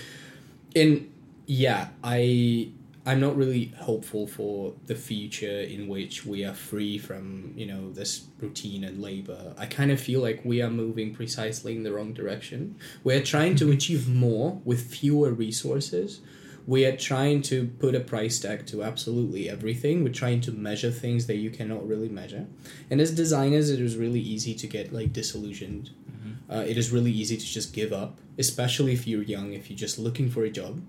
in yeah, I I'm not really hopeful for the future in which we are free from, you know, this routine and labor. I kind of feel like we are moving precisely in the wrong direction. We're trying to achieve more with fewer resources. We are trying to put a price tag to absolutely everything. We're trying to measure things that you cannot really measure. And as designers, it is really easy to get like disillusioned. Uh, it is really easy to just give up, especially if you're young, if you're just looking for a job.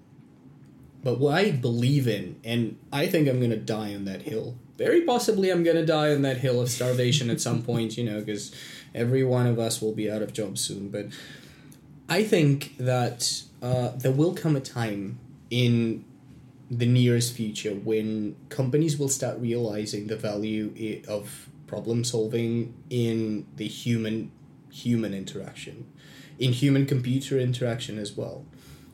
But what I believe in, and I think I'm gonna die on that hill. Very possibly, I'm gonna die on that hill of starvation at some point, you know, because every one of us will be out of jobs soon. But I think that uh, there will come a time in the nearest future when companies will start realizing the value of problem solving in the human human interaction, in human computer interaction as well.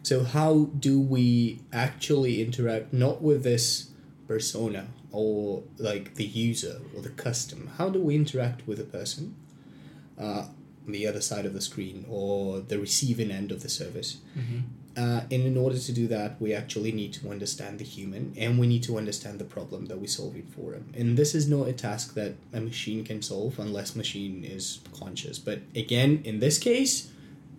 So how do we actually interact not with this persona or like the user or the custom? How do we interact with a person uh, on the other side of the screen or the receiving end of the service? Uh, and in order to do that, we actually need to understand the human and we need to understand the problem that we're solving for him. And this is not a task that a machine can solve unless machine is conscious. But again, in this case,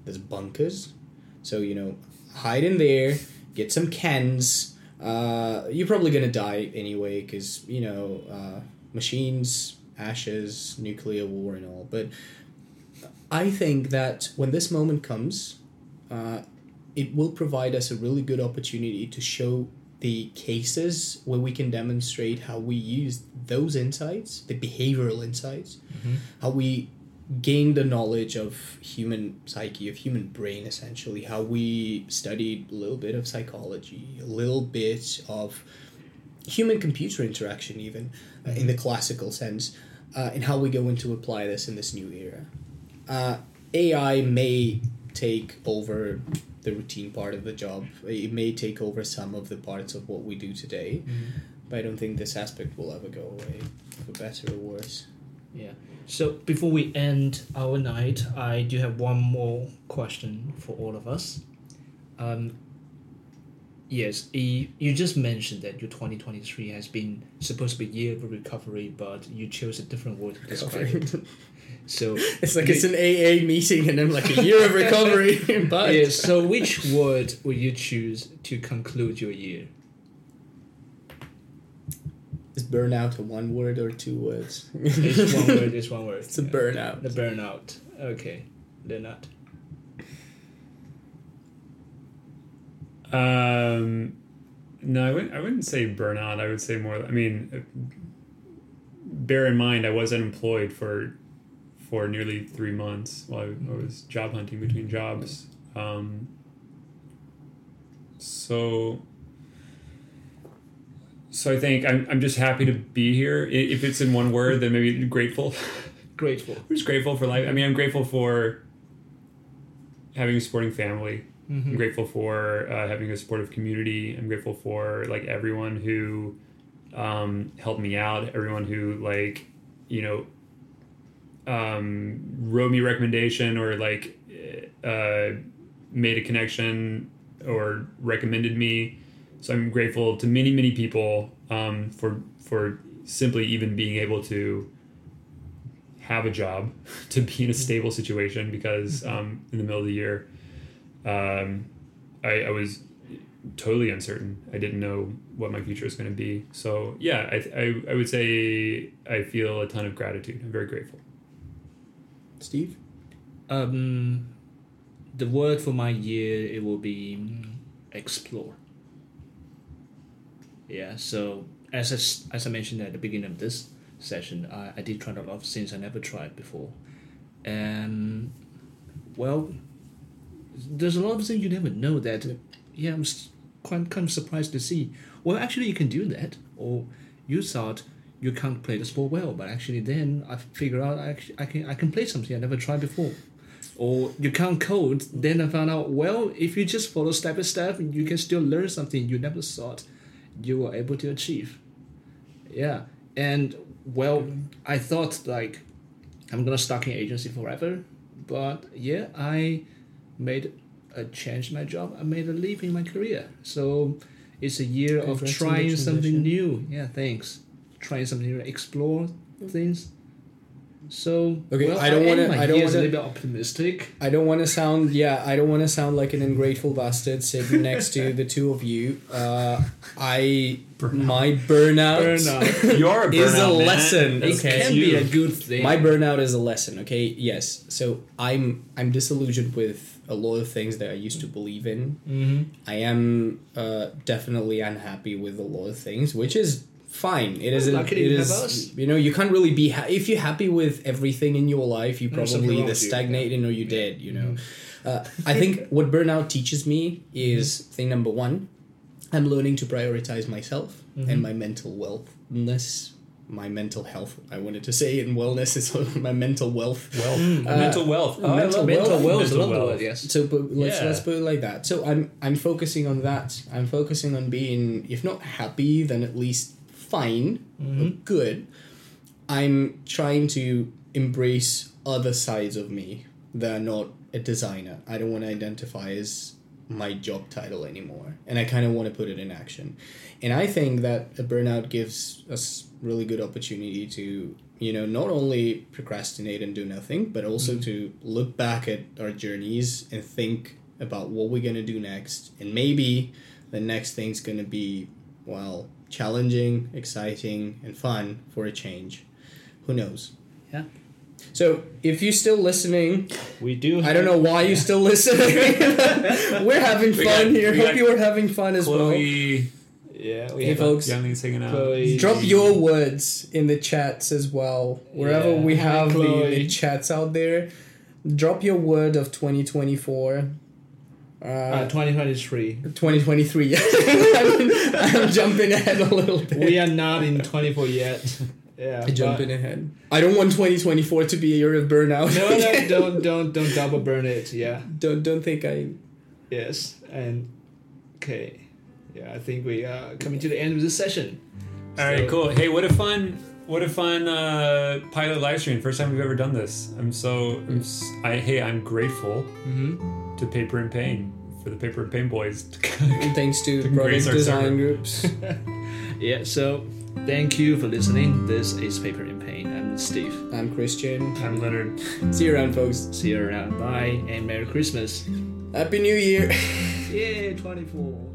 there's bunkers. So, you know, hide in there, get some cans. Uh, you're probably going to die anyway because, you know, uh, machines, ashes, nuclear war, and all. But I think that when this moment comes, uh, it will provide us a really good opportunity to show the cases where we can demonstrate how we use those insights, the behavioral insights, how we gain the knowledge of human psyche, of human brain, essentially, how we studied a little bit of psychology, a little bit of human computer interaction, even uh, in the classical sense, uh, and how we go into apply this in this new era. Uh, AI may take over the routine part of the job. It may take over some of the parts of what we do today, but I don't think this aspect will ever go away, for better or worse. Yeah. So before we end our night, I do have one more question for all of us. Um, yes, you, you just mentioned that your 2023 has been supposed to be year of recovery, but you chose a different word to describe it. [LAUGHS] So [LAUGHS] It's like it's an AA meeting and I'm like a year of recovery, [LAUGHS] but yeah, so which word will you choose to conclude your year? Is burnout a one word or two words? [LAUGHS] It's one word. It's one word. It's a burnout. The burnout. Okay, Leonard. Um, no, I wouldn't, I wouldn't say burnout. I would say more. I mean, bear in mind, I was unemployed for for nearly three months while I, I was job hunting between jobs. Um, so, so I think I'm, I'm just happy to be here. If it's in one word, then maybe grateful. Grateful. I'm [LAUGHS] just grateful for life. I mean, I'm grateful for having a supporting family. I'm grateful for uh, having a supportive community. I'm grateful for like everyone who um, helped me out. Everyone who like you know um, wrote me a recommendation or like uh, made a connection or recommended me. So I'm grateful to many many people um, for for simply even being able to have a job, [LAUGHS] to be in a stable situation because um, in the middle of the year um, I, I was totally uncertain. I didn't know what my future was going to be. So yeah, I, I, I would say I feel a ton of gratitude. I'm very grateful. Steve? Um, the word for my year it will be mm, explore. Yeah. So as I, as I mentioned at the beginning of this session, I, I did try a lot of things I never tried before, and well, there's a lot of things you never know that. Yeah, I'm quite kind of surprised to see. Well, actually, you can do that, or you thought you can't play the sport well, but actually then I figured out I, actually, I can I can play something I never tried before. Or you can't code, then I found out well if you just follow step by step, you can still learn something you never thought you were able to achieve. Yeah, and well, I thought like I'm gonna stuck in agency forever, but yeah, I made a change in my job. I made a leap in my career. So It's a year of Congrats on the trying something new. Yeah, thanks. Trying something new, explore things. So Okay, well, I don't wanna- I don't wanna- a little bit optimistic. I don't want to sound yeah. I don't want to sound like an ungrateful bastard sitting next to the two of you. Uh, I my burnout, Burnout. You are a [LAUGHS] is a burnout, man. lesson. It Okay. can you. be a good thing. my burnout is a lesson. Okay, yes. So I'm I'm disillusioned with a lot of things that I used to believe in. hmm I am uh, definitely unhappy with a lot of things, which is fine. It is. Lucky it you is. have us. You know, you can't really be ha- if you're happy with everything in your life. You probably either with you. or you did. You know, uh, I think what burnout teaches me is thing number one. I'm learning to prioritize myself and my mental wellness. My mental health. I wanted to say it in wellness. [LAUGHS] is my mental wealth. Wealth. Uh, mental wealth. Oh, mental Mental wealth. wealth, Mental wealth. word, yes. So, but let's Yeah. let's put it like that. So I'm I'm focusing on that. I'm focusing on being, if not happy, then at least fine, or mm-hmm. good. I'm trying to embrace other sides of me that are not a designer. I don't want to identify as my job title anymore, and I kind of want to put it in action. And I think that a burnout gives us really good opportunity to you know not only procrastinate and do nothing, but also mm-hmm. to look back at our journeys and think about what we're gonna do next, and maybe the next thing's gonna be well challenging, exciting, and fun for a change. Who knows? Yeah. So if you're still listening, We do. I don't know why you're still listening. [LAUGHS] We're having We fun got- here. Hope you are having fun as well. Yeah, we Hey, have folks. Younglings hanging out. Chloe. Drop your words in the chats as well. Wherever Yeah. we have the, the chats out there, drop your word of 2024. Uh, Uh, 2023. 2023. I'm, [LAUGHS] I'm jumping ahead a little bit. we are not in 24 yet. [LAUGHS] Yeah. jumping ahead. I don't want 2024 to be a year of burnout. No, no, [LAUGHS] don't, don't, don't double burn it. Yeah. don't don't think I. Yes. And okay. Yeah, I think we are coming to the end of this session. All right, So- cool. Hey, what a fun, what a fun uh, pilot live stream. First time we've ever done this. I'm so, I'm, s- I hey, I'm grateful Mm-hmm. To Paper and Pain for the Paper and Pain boys. [LAUGHS] Thanks to To product design server. groups. [LAUGHS] Yeah. So, thank you for listening. This is Paper in Pain. I'm Steve. I'm Kristian. I'm Leonard. [LAUGHS] See you around, folks. See you around. Bye and Merry Christmas. Happy New Year. Yeah, 24.